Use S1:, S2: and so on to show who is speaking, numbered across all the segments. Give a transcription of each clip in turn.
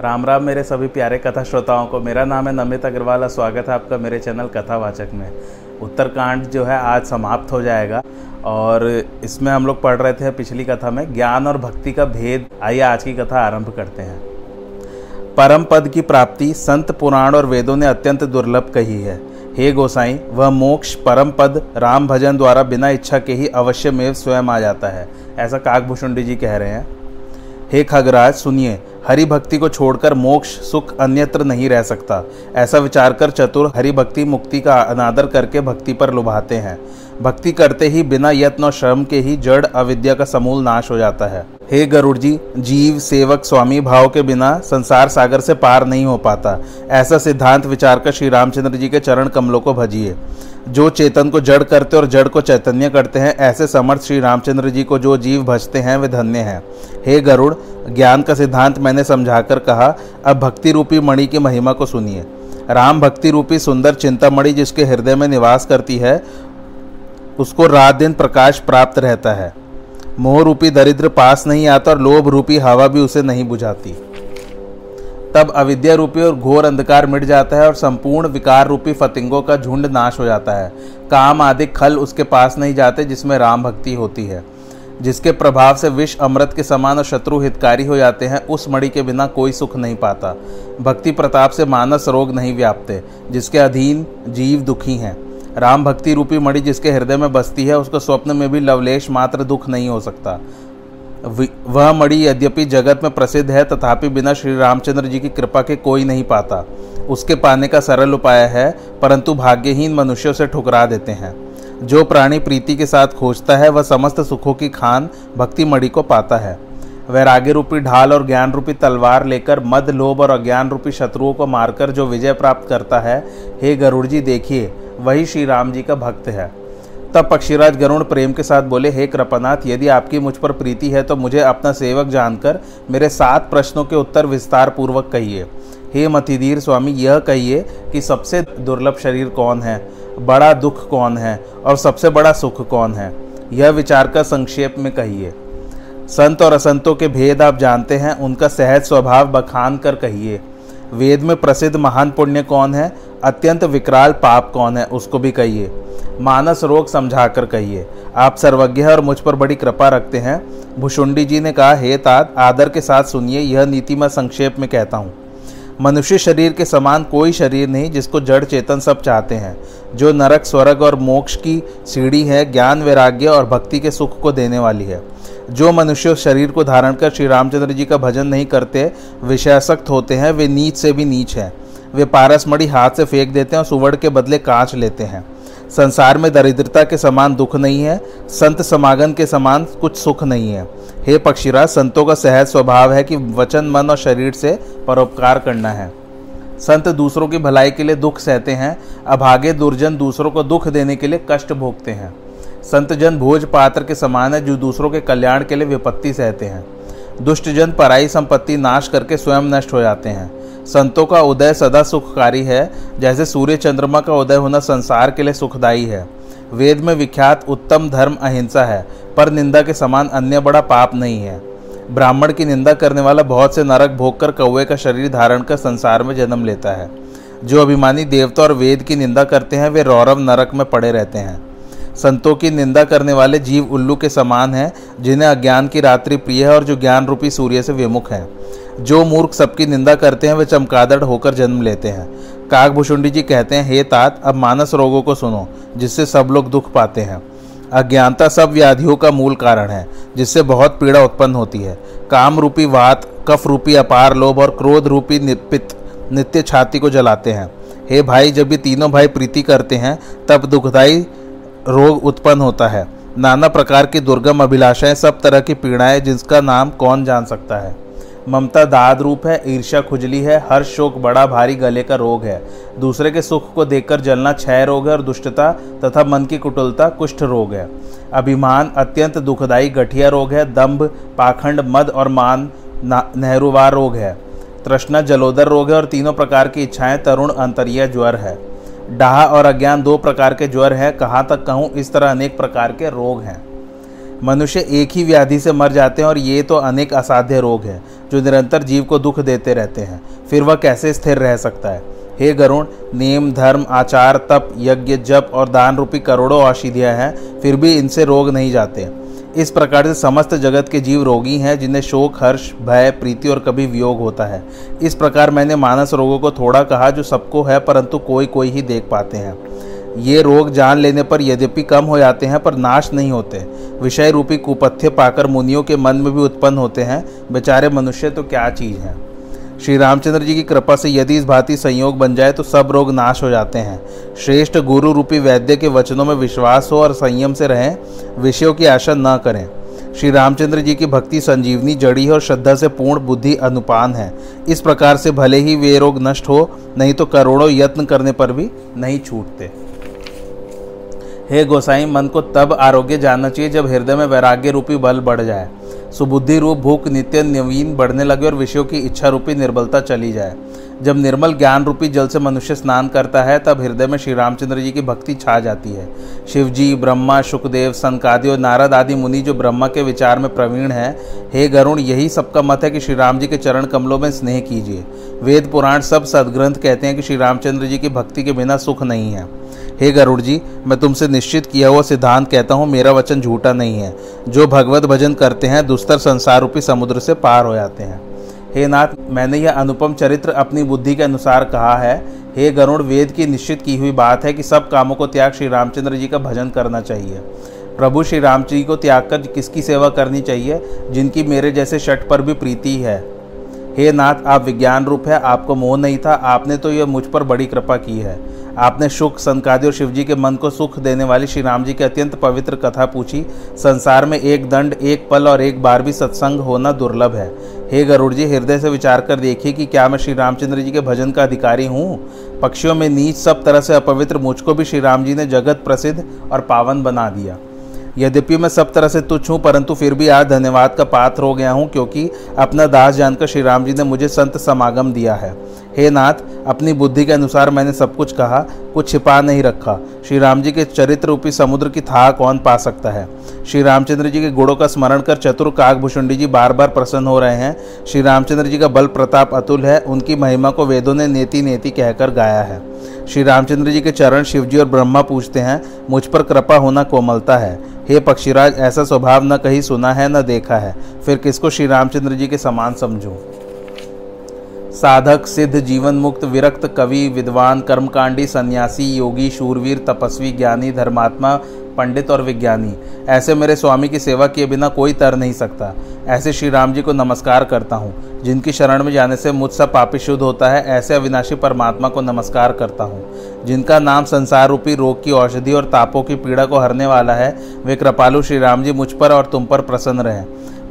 S1: राम राम मेरे सभी प्यारे कथा श्रोताओं को। मेरा नाम है नमित अग्रवाल और स्वागत है आपका मेरे चैनल कथावाचक में। उत्तरकांड जो है आज समाप्त हो जाएगा और इसमें हम लोग पढ़ रहे थे पिछली कथा में, ज्ञान और भक्ति का भेद। आइए आज की कथा आरंभ करते हैं। परम पद की प्राप्ति संत पुराण और वेदों ने अत्यंत दुर्लभ कही है। हे गोसाई, वह मोक्ष, परम पद, राम भजन द्वारा बिना इच्छा के ही अवश्य स्वयं आ जाता है, ऐसा काकभूषुंडी जी कह रहे हैं। हे खगराज, सुनिए हरि भक्ति को छोड़कर मोक्ष, सुख अन्यत्र नहीं रह सकता। ऐसा विचार कर चतुर हरि भक्ति मुक्ति का अनादर करके भक्ति पर लुभाते हैं। भक्ति करते ही बिना यत्न और श्रम के ही जड़ अविद्या का समूल नाश हो जाता है। हे गरुड़ जी जीव, सेवक, स्वामी भाव के बिना संसार सागर से पार नहीं हो पाता। ऐसा सिद्धांत विचार कर श्री रामचंद्र जी के चरण कमलों को भजिए। जो चेतन को जड़ करते और जड़ को चैतन्य करते हैं, ऐसे समर्थ श्री रामचंद्र जी को जो जीव भजते हैं, वे धन्य हैं। हे गरुड़ ज्ञान का सिद्धांत मैंने समझाकर कहा, अब भक्ति रूपी मणि की महिमा को सुनिए। राम भक्ति रूपी सुंदर चिंतामणि जिसके हृदय में निवास करती है, उसको रात दिन प्रकाश प्राप्त रहता है। मोह रूपी दरिद्र पास नहीं आता और लोभ रूपी हवा भी उसे नहीं बुझाती। तब अविद्या रूपी और घोर अंधकार मिट जाता है और संपूर्ण विकार रूपी फतिंगों का झुंड नाश हो जाता है। काम आदि खल उसके पास नहीं जाते जिसमें राम भक्ति होती है। जिसके प्रभाव से विष, अमृत के समान और शत्रु हितकारी हो जाते हैं, उस मणि के बिना कोई सुख नहीं पाता। भक्ति प्रताप से मानस रोग नहीं व्यापते, जिसके अधीन जीव दुखी हैं। राम भक्ति रूपी मणि जिसके हृदय में बसती है, उसको स्वप्न में भी लवलेश मात्र दुख नहीं हो सकता। वह मणि यद्यपि जगत में प्रसिद्ध है, तथापि बिना श्री रामचंद्र जी की कृपा के कोई नहीं पाता। उसके पाने का सरल उपाय है, परंतु भाग्यहीन मनुष्यों से ठुकरा देते हैं। जो प्राणी प्रीति के साथ खोजता है, वह समस्त सुखों की खान भक्ति मणि को पाता है। वैराग्य रूपी ढाल और ज्ञान रूपी तलवार लेकर मद, लोभ और अज्ञान रूपी शत्रुओं को मारकर जो विजय प्राप्त करता है, हे गरुड़ जी देखिए, वही श्री राम जी का भक्त है। तब पक्षीराज गरुण प्रेम के साथ बोले, हे कृपनाथ, यदि आपकी मुझ पर प्रीति है तो मुझे अपना सेवक जानकर मेरे सात प्रश्नों के उत्तर विस्तार पूर्वक कहिए। हे मतिधीर स्वामी, यह कहिए कि सबसे दुर्लभ शरीर कौन है? बड़ा दुख कौन है और सबसे बड़ा सुख कौन है? यह विचार का संक्षेप में कहिए। संत और असंतों के भेद आप जानते हैं, उनका सहज स्वभाव बखान कर कहिए। वेद में प्रसिद्ध महान पुण्य कौन है? अत्यंत विकराल पाप कौन है, उसको भी कहिए। मानस रोग समझा कर कहिए। आप सर्वज्ञ और मुझ पर बड़ी कृपा रखते हैं। भुषुंडी जी ने कहा, हे तात, आदर के साथ सुनिए, यह नीति मैं संक्षेप में कहता हूँ। मनुष्य शरीर के समान कोई शरीर नहीं जिसको जड़ चेतन सब चाहते हैं। जो नरक, स्वर्ग और मोक्ष की सीढ़ी है, ज्ञान, वैराग्य और भक्ति के सुख को देने वाली है। जो मनुष्य शरीर को धारण कर श्री रामचंद्र जी का भजन नहीं करते, विषयासक्त होते हैं, वे नीच से भी नीच हैं। वे पारसमढ़ी हाथ से फेंक देते हैं और सुवर्ण के बदले कांच लेते हैं। संसार में दरिद्रता के समान दुख नहीं है, संत समागम के समान कुछ सुख नहीं है। हे पक्षीराज, संतों का सहज स्वभाव है कि वचन, मन और शरीर से परोपकार करना है। संत दूसरों की भलाई के लिए दुख सहते हैं, अभागे दुर्जन दूसरों को दुख देने के लिए कष्ट भोगते हैं। संत जन भोज पात्र के समान है, जो दूसरों के कल्याण के लिए विपत्ति सहते हैं। दुष्ट जन पराई संपत्ति नाश करके स्वयं नष्ट हो जाते हैं। संतों का उदय सदा सुखकारी है, जैसे सूर्य चंद्रमा का उदय होना संसार के लिए सुखदायी है। वेद में विख्यात उत्तम धर्म अहिंसा है, पर निंदा के समान अन्य बड़ा पाप नहीं है। ब्राह्मण की निंदा करने वाला बहुत से नरक भोग कर कौए का शरीर धारण कर संसार में जन्म लेता है। जो अभिमानी देवता और वेद की निंदा करते हैं, वे रौरव नरक में पड़े रहते हैं। संतों की निंदा करने वाले जीव उल्लू के समान हैं, जिन्हें अज्ञान की रात्रि प्रिय है और जो ज्ञान रूपी सूर्य से विमुख हैं। जो मूर्ख सबकी निंदा करते हैं, वे चमकादड़ होकर जन्म लेते हैं। काकभूषुंडी जी कहते हैं, हे तात, अब मानस रोगों को सुनो, जिससे सब लोग दुख पाते हैं। अज्ञानता सब व्याधियों का मूल कारण है, जिससे बहुत पीड़ा उत्पन्न होती है। काम रूपी वात कफ रूपी अपार लोभ और क्रोध रूपी निपित, नित्य छाती को जलाते हैं। हे भाई, जब ये तीनों भाई प्रीति करते हैं, तब दुखदायी रोग उत्पन्न होता है। नाना प्रकार की दुर्गम अभिलाषाएँ, सब तरह की पीड़ाएँ जिसका नाम कौन जान सकता है? ममता दाद रूप है, ईर्ष्या खुजली है, हर शोक बड़ा भारी गले का रोग है। दूसरे के सुख को देखकर जलना क्षय रोग है और दुष्टता तथा मन की कुटुलता कुष्ठ रोग है। अभिमान अत्यंत दुखदायी गठिया रोग है दंभ पाखंड, मद और मान नेहरूवार रोग है। तृष्णा जलोदर रोग है और तीनों प्रकार की इच्छाएँ तरुण अंतरिया ज्वर है। डाह और अज्ञान दो प्रकार के ज्वर हैं, कहाँ तक कहूँ इस तरह अनेक प्रकार के रोग हैं। मनुष्य एक ही व्याधि से मर जाते हैं और ये तो अनेक असाध्य रोग हैं, जो निरंतर जीव को दुख देते रहते हैं। फिर वह कैसे स्थिर रह सकता है? हे गरुण, नेम, धर्म, आचार, तप, यज्ञ, जप और दान रूपी करोड़ों औषधियाँ हैं, फिर भी इनसे रोग नहीं जाते। इस प्रकार से समस्त जगत के जीव रोगी हैं, जिन्हें शोक, हर्ष, भय, प्रीति और कभी वियोग होता है। इस प्रकार मैंने मानस रोगों को थोड़ा कहा, जो सबको है, परंतु कोई कोई ही देख पाते हैं। ये रोग जान लेने पर यद्यपि कम हो जाते हैं, पर नाश नहीं होते। विषय रूपी कुपथ्य पाकर मुनियों के मन में भी उत्पन्न होते हैं। बेचारे मनुष्य तो क्या चीज़ है? श्री रामचंद्र जी की कृपा से यदि इस भांति संयोग बन जाए तो सब रोग नाश हो जाते हैं। श्रेष्ठ गुरु रूपी वैद्य के वचनों में विश्वास हो और संयम से रहें, विषयों की आशा न करें। श्री रामचंद्र जी की भक्ति संजीवनी, जड़ी है और श्रद्धा से पूर्ण बुद्धि अनुपान है। इस प्रकार से भले ही वे रोग नष्ट हो, नहीं तो करोड़ों यत्न करने पर भी नहीं छूटते। हे गोसाई, मन को तब आरोग्य जानना चाहिए जब हृदय में वैराग्य रूपी बल बढ़ जाए। सुबुद्धि रूप, भूख, नित्य नवीन बढ़ने लगे और विषयों की इच्छा रूपी निर्बलता चली जाए। जब निर्मल ज्ञान रूपी जल से मनुष्य स्नान करता है, तब हृदय में श्री रामचंद्र जी की भक्ति छा जाती है। शिव जी ब्रह्मा सुखदेव संकादि और नारद आदि मुनि जो ब्रह्मा के विचार में प्रवीण है, हे गरुण, यही सबका मत है कि श्री राम जी के चरण कमलों में स्नेह कीजिए। वेद पुराण सब सदग्रंथ कहते हैं कि श्री रामचंद्र जी की भक्ति के बिना सुख नहीं है। हे गरुड़ जी, मैं तुमसे निश्चित किया हुआ सिद्धांत कहता हूँ, मेरा वचन झूठा नहीं है। जो भगवत भजन करते हैं, दुस्तर संसार रूपी समुद्र से पार हो जाते हैं। हे नाथ, मैंने यह अनुपम चरित्र अपनी बुद्धि के अनुसार कहा है। हे गरुड़, वेद की निश्चित की हुई बात है कि सब कामों को त्याग श्री रामचंद्र जी का भजन करना चाहिए। प्रभु श्री राम जी को त्याग कर किसकी सेवा करनी चाहिए, जिनकी मेरे जैसे शट पर भी प्रीति है? हे नाथ, आप विज्ञान रूप है, आपको मोह नहीं था, आपने तो यह मुझ पर बड़ी कृपा की है। आपने सुख संकादि और शिवजी के मन को सुख देने वाली श्री राम जी की अत्यंत पवित्र कथा पूछी। संसार में एक दंड, एक पल और एक बार भी सत्संग होना दुर्लभ है। हे गरुड़ जी, हृदय से विचार कर देखिए कि क्या मैं श्री रामचंद्र जी के भजन का अधिकारी हूँ। पक्षियों में नीच सब तरह से अपवित्र, मुझको भी श्री राम जी ने जगत प्रसिद्ध और पावन बना दिया। यद्यपि मैं सब तरह से तुच्छ हूँ, परंतु फिर भी आज धन्यवाद का पात्र हो गया हूँ क्योंकि अपना दास जानकर श्री राम जी ने मुझे संत समागम दिया है। हे नाथ, अपनी बुद्धि के अनुसार मैंने सब कुछ कहा, कुछ छिपा नहीं रखा। श्री राम जी के चरित्र रूपी समुद्र की था कौन पा सकता है? श्री रामचंद्र जी के गुणों का स्मरण कर चतुर काकभूषुंडी जी बार बार प्रसन्न हो रहे हैं। श्री रामचंद्र जी का बल प्रताप अतुल है, उनकी महिमा को वेदों ने नेति नेति कहकर गाया है। श्री रामचंद्र जी के चरण शिवजी और ब्रह्मा पूछते हैं, मुझ पर कृपा होना कोमलता है। हे पक्षीराज, ऐसा स्वभाव न कहीं सुना है, न देखा है। फिर किसको श्री रामचंद्र जी के समान समझूं? साधक, सिद्ध जीवन मुक्त विरक्त, कवि, विद्वान, कर्मकांडी, सन्यासी, योगी, शूरवीर, तपस्वी, ज्ञानी, धर्मात्मा, पंडित और विज्ञानी। ऐसे मेरे स्वामी की सेवा किए बिना कोई तर नहीं सकता। ऐसे श्री राम जी को नमस्कार करता हूँ, जिनकी शरण में जाने से मुझ सब पापी शुद्ध होता है, ऐसे अविनाशी परमात्मा को नमस्कार करता हूँ। जिनका नाम संसार रूपी रोग की औषधि और तापों की पीड़ा को हरने वाला है, वे कृपालु श्री राम जी मुझ पर और तुम पर प्रसन्न रहें।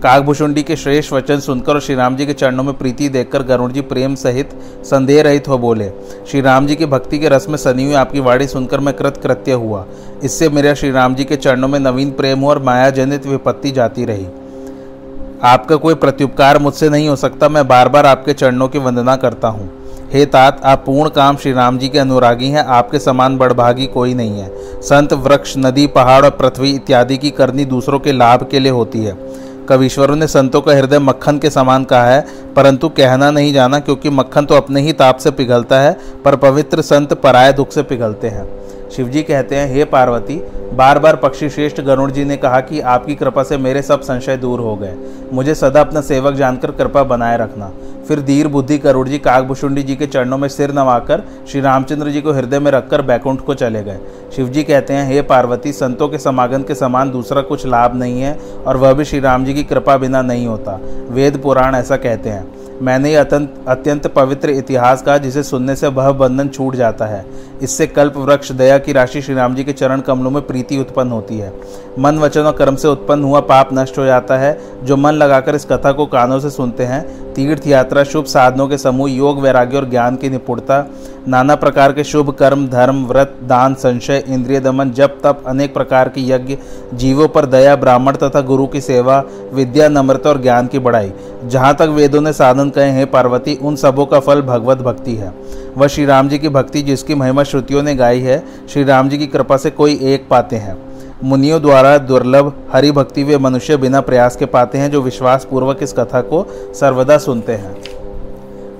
S1: काकभूषुंडी के श्रेष्ठ वचन सुनकर और श्री राम जी के चरणों में प्रीति देखकर गरुण जी प्रेम सहित संदेह रहित हो बोले। श्री राम जी की भक्ति के रस में सनी हुई आपकी वाणी सुनकर मैं कृत कृत्य हुआ। इससे मेरा श्री राम जी के चरणों में नवीन प्रेम हुआ और माया जनित विपत्ति जाती रही। आपका कोई प्रत्युपकार मुझसे नहीं हो सकता, मैं बार बार आपके चरणों की वंदना करता हूँ। हे तात, आप पूर्ण काम श्री राम जी के अनुरागी हैं, आपके समान बड़भागी कोई नहीं है। संत, वृक्ष, नदी, पहाड़ और पृथ्वी इत्यादि की करनी दूसरों के लाभ के लिए होती है। कविश्वरों ने संतों का हृदय मक्खन के समान कहा है, परंतु कहना नहीं जाना क्योंकि मक्खन तो अपने ही ताप से पिघलता है, पर पवित्र संत पराय दुख से पिघलते हैं। शिवजी कहते हैं, हे पार्वती बार बार पक्षी श्रेष्ठ गरुण जी ने कहा कि आपकी कृपा से मेरे सब संशय दूर हो गए। मुझे सदा अपना सेवक जानकर कृपा बनाए रखना। फिर धीर बुद्धि करुण जी काकभुषुंडी जी के चरणों में सिर नवाकर श्री रामचंद्र जी को हृदय में रखकर बैकुंठ को चले गए। शिवजी कहते हैं, हे पार्वती, संतों के समागम के समान दूसरा कुछ लाभ नहीं है और वह भी श्री राम जी की कृपा बिना नहीं होता। वेद पुराण ऐसा कहते हैं। मैंने अत्यंत अत्यंत पवित्र इतिहास कहा, जिसे सुनने से वह बंधन छूट जाता है। इससे कल्प, वृक्ष, दया की राशि श्री राम जी के चरण कमलों में प्रीति उत्पन्न होती है। मन, वचन और कर्म से उत्पन्न हुआ पाप नष्ट हो जाता है। जो मन लगाकर इस कथा को कानों से सुनते हैं तीर्थ यात्रा, शुभ साधनों के समूह, योग, वैराग्य और ज्ञान की निपुणता, नाना प्रकार के शुभ कर्म, धर्म, व्रत, दान, संशय, इंद्रिय दमन, जप, तप, अनेक प्रकार के यज्ञ, जीवों पर दया, ब्राह्मण तथा गुरु की सेवा, विद्या, नम्रता और ज्ञान की बढ़ाई। जहाँ तक वेदों ने साधन कहे हैं, पार्वती, उन सबों का फल भगवत भक्ति है। वह श्री राम जी की भक्ति जिसकी महिमा श्रुतियों ने गाई है, श्री राम जी की कृपा से कोई एक पाते हैं। मुनियों द्वारा दुर्लभ हरि भक्ति वे मनुष्य बिना प्रयास के पाते हैं, जो विश्वास पूर्वक इस कथा को सर्वदा सुनते हैं।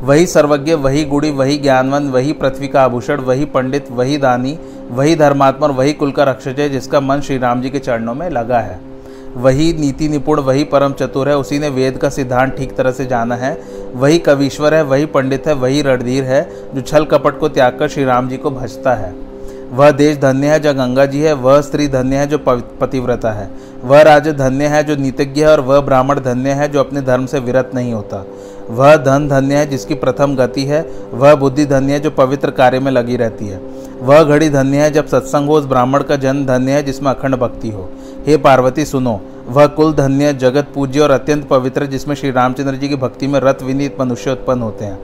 S1: वही सर्वज्ञ, वही गुड़ी वही ज्ञानवन, वही पृथ्वी का आभूषण, वही पंडित, वही दानी, वही धर्मात्मा और वही कुल का रक्षक है, जिसका मन श्री राम जी के चरणों में लगा है। वही नीति निपुण, वही परम चतुर है, उसी ने वेद का सिद्धांत ठीक तरह से जाना है। वही कवीश्वर है, वही पंडित है, वही रणधीर है, जो छल कपट को त्याग कर श्री राम जी को भजता है। वह देश धन्य है जो गंगा जी है, वह स्त्री धन्य है जो पतिव्रता है। वह राज धन्य है जो नीतिज्ञ है और वह ब्राह्मण धन्य है जो अपने धर्म से विरत नहीं होता। वह धन धन्य है जिसकी प्रथम गति है, वह बुद्धि धन्य है जो पवित्र कार्य में लगी रहती है। वह घड़ी धन्य है जब सत्संग हो, उस ब्राह्मण का जन्म धन्य है जिसमें अखंड भक्ति हो। हे पार्वती, सुनो, वह कुल धन्य, जगत पूज्य और अत्यंत पवित्र जिसमें श्री रामचंद्र जी की भक्ति में रत विनीत मनुष्य उत्पन्न होते हैं।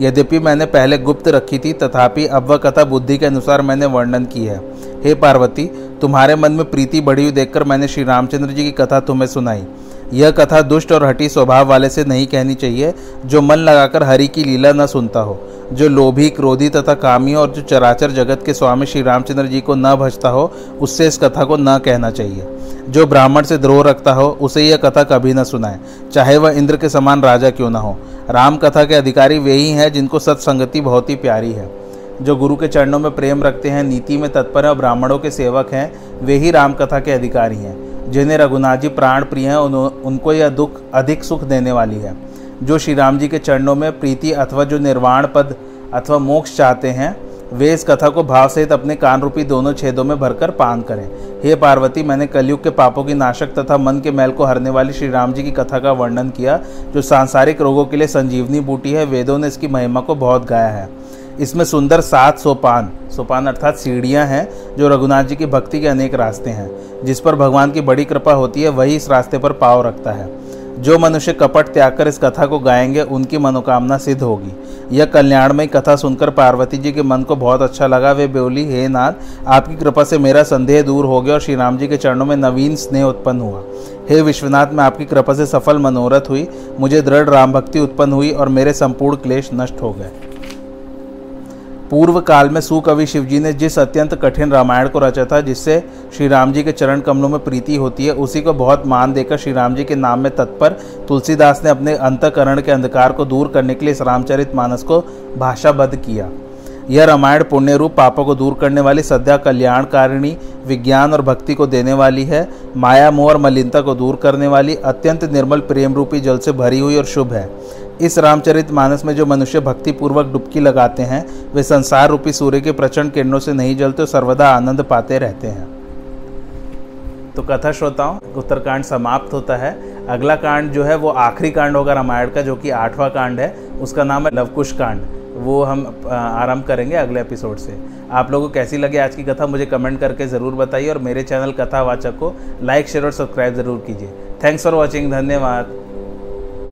S1: यद्यपि मैंने पहले गुप्त रखी थी, तथापि अब वह कथा बुद्धि के अनुसार मैंने वर्णन की है। हे पार्वती, तुम्हारे मन में प्रीति बढ़ी हुई देखकर मैंने श्री रामचंद्र जी की कथा तुम्हें सुनाई। यह कथा दुष्ट और हटी स्वभाव वाले से नहीं कहनी चाहिए, जो मन लगाकर हरि की लीला न सुनता हो, जो लोभी, क्रोधी तथा कामी और जो चराचर जगत के स्वामी श्री रामचंद्र जी को न भजता हो, उससे इस कथा को न कहना चाहिए। जो ब्राह्मण से द्रोह रखता हो, उसे यह कथा कभी न सुनाए, चाहे वह इंद्र के समान राजा क्यों न हो। राम कथा के अधिकारी वे ही हैं जिनको सत्संगति बहुत ही प्यारी है। जो गुरु के चरणों में प्रेम रखते हैं नीति में तत्पर और ब्राह्मणों के सेवक हैं वे ही रामकथा के अधिकारी हैं। जिन्हें रघुनाथ जी प्राण प्रिय हैं उन, उनको यह दुख अधिक सुख देने वाली है। जो श्री राम जी के चरणों में प्रीति अथवा जो निर्वाण पद अथवा मोक्ष चाहते हैं वे इस कथा को भाव सहित अपने कान रूपी दोनों छेदों में भरकर पान करें। हे पार्वती, मैंने कलयुग के पापों की नाशक तथा मन के मैल को हरने वाली श्री राम जी की कथा का वर्णन किया, जो सांसारिक रोगों के लिए संजीवनी बूटी है। वेदों ने इसकी महिमा को बहुत गाया है। इसमें सुंदर सात सोपान सोपान अर्थात सीढ़ियाँ हैं, जो रघुनाथ जी की भक्ति के अनेक रास्ते हैं। जिस पर भगवान की बड़ी कृपा होती है, वही इस रास्ते पर पाव रखता है। जो मनुष्य कपट त्याग कर इस कथा को गाएँगे, उनकी मनोकामना सिद्ध होगी। यह कल्याणमय कथा सुनकर पार्वती जी के मन को बहुत अच्छा लगा। वे बोली, हे नाथ, आपकी कृपा से मेरा संदेह दूर हो गया और श्री राम जी के चरणों में नवीन स्नेह उत्पन्न हुआ। हे विश्वनाथ, मैं आपकी कृपा से सफल मनोरथ हुई। मुझे दृढ़ राम भक्ति उत्पन्न हुई और मेरे संपूर्ण क्लेश नष्ट हो गए। पूर्व काल में सुकवि शिवजी ने जिस अत्यंत कठिन रामायण को रचा था, जिससे श्री राम जी के चरण कमलों में प्रीति होती है, उसी को बहुत मान देकर श्री राम जी के नाम में तत्पर तुलसीदास ने अपने अंतकरण के अंधकार को दूर करने के लिए इस रामचरित मानस को भाषाबद्ध किया। यह रामायण पुण्य रूप पापों को दूर करने वाली, सद्या कल्याणकारिणी, विज्ञान और भक्ति को देने वाली है, माया, मोह और मलिनता को दूर करने वाली, अत्यंत निर्मल प्रेम रूपी जल से भरी हुई और शुभ है। इस रामचरित मानस में जो मनुष्य भक्ति पूर्वक डुबकी लगाते हैं, वे संसार रूपी सूर्य के प्रचंड किरणों से नहीं जलते सर्वदा आनंद पाते रहते हैं। तो कथा श्रोताओं उत्तरकांड समाप्त होता है। अगला कांड जो है, वो आखिरी कांड होगा रामायण का, जो कि आठवां कांड है। उसका नाम है लवकुश कांड। वो हम आरंभ करेंगे अगले एपिसोड से। आप लोगों को कैसी लगी आज की कथा, मुझे कमेंट करके ज़रूर बताइए और मेरे चैनल कथावाचक को लाइक, शेयर और सब्सक्राइब ज़रूर कीजिए। थैंक्स फॉर वॉचिंग, धन्यवाद।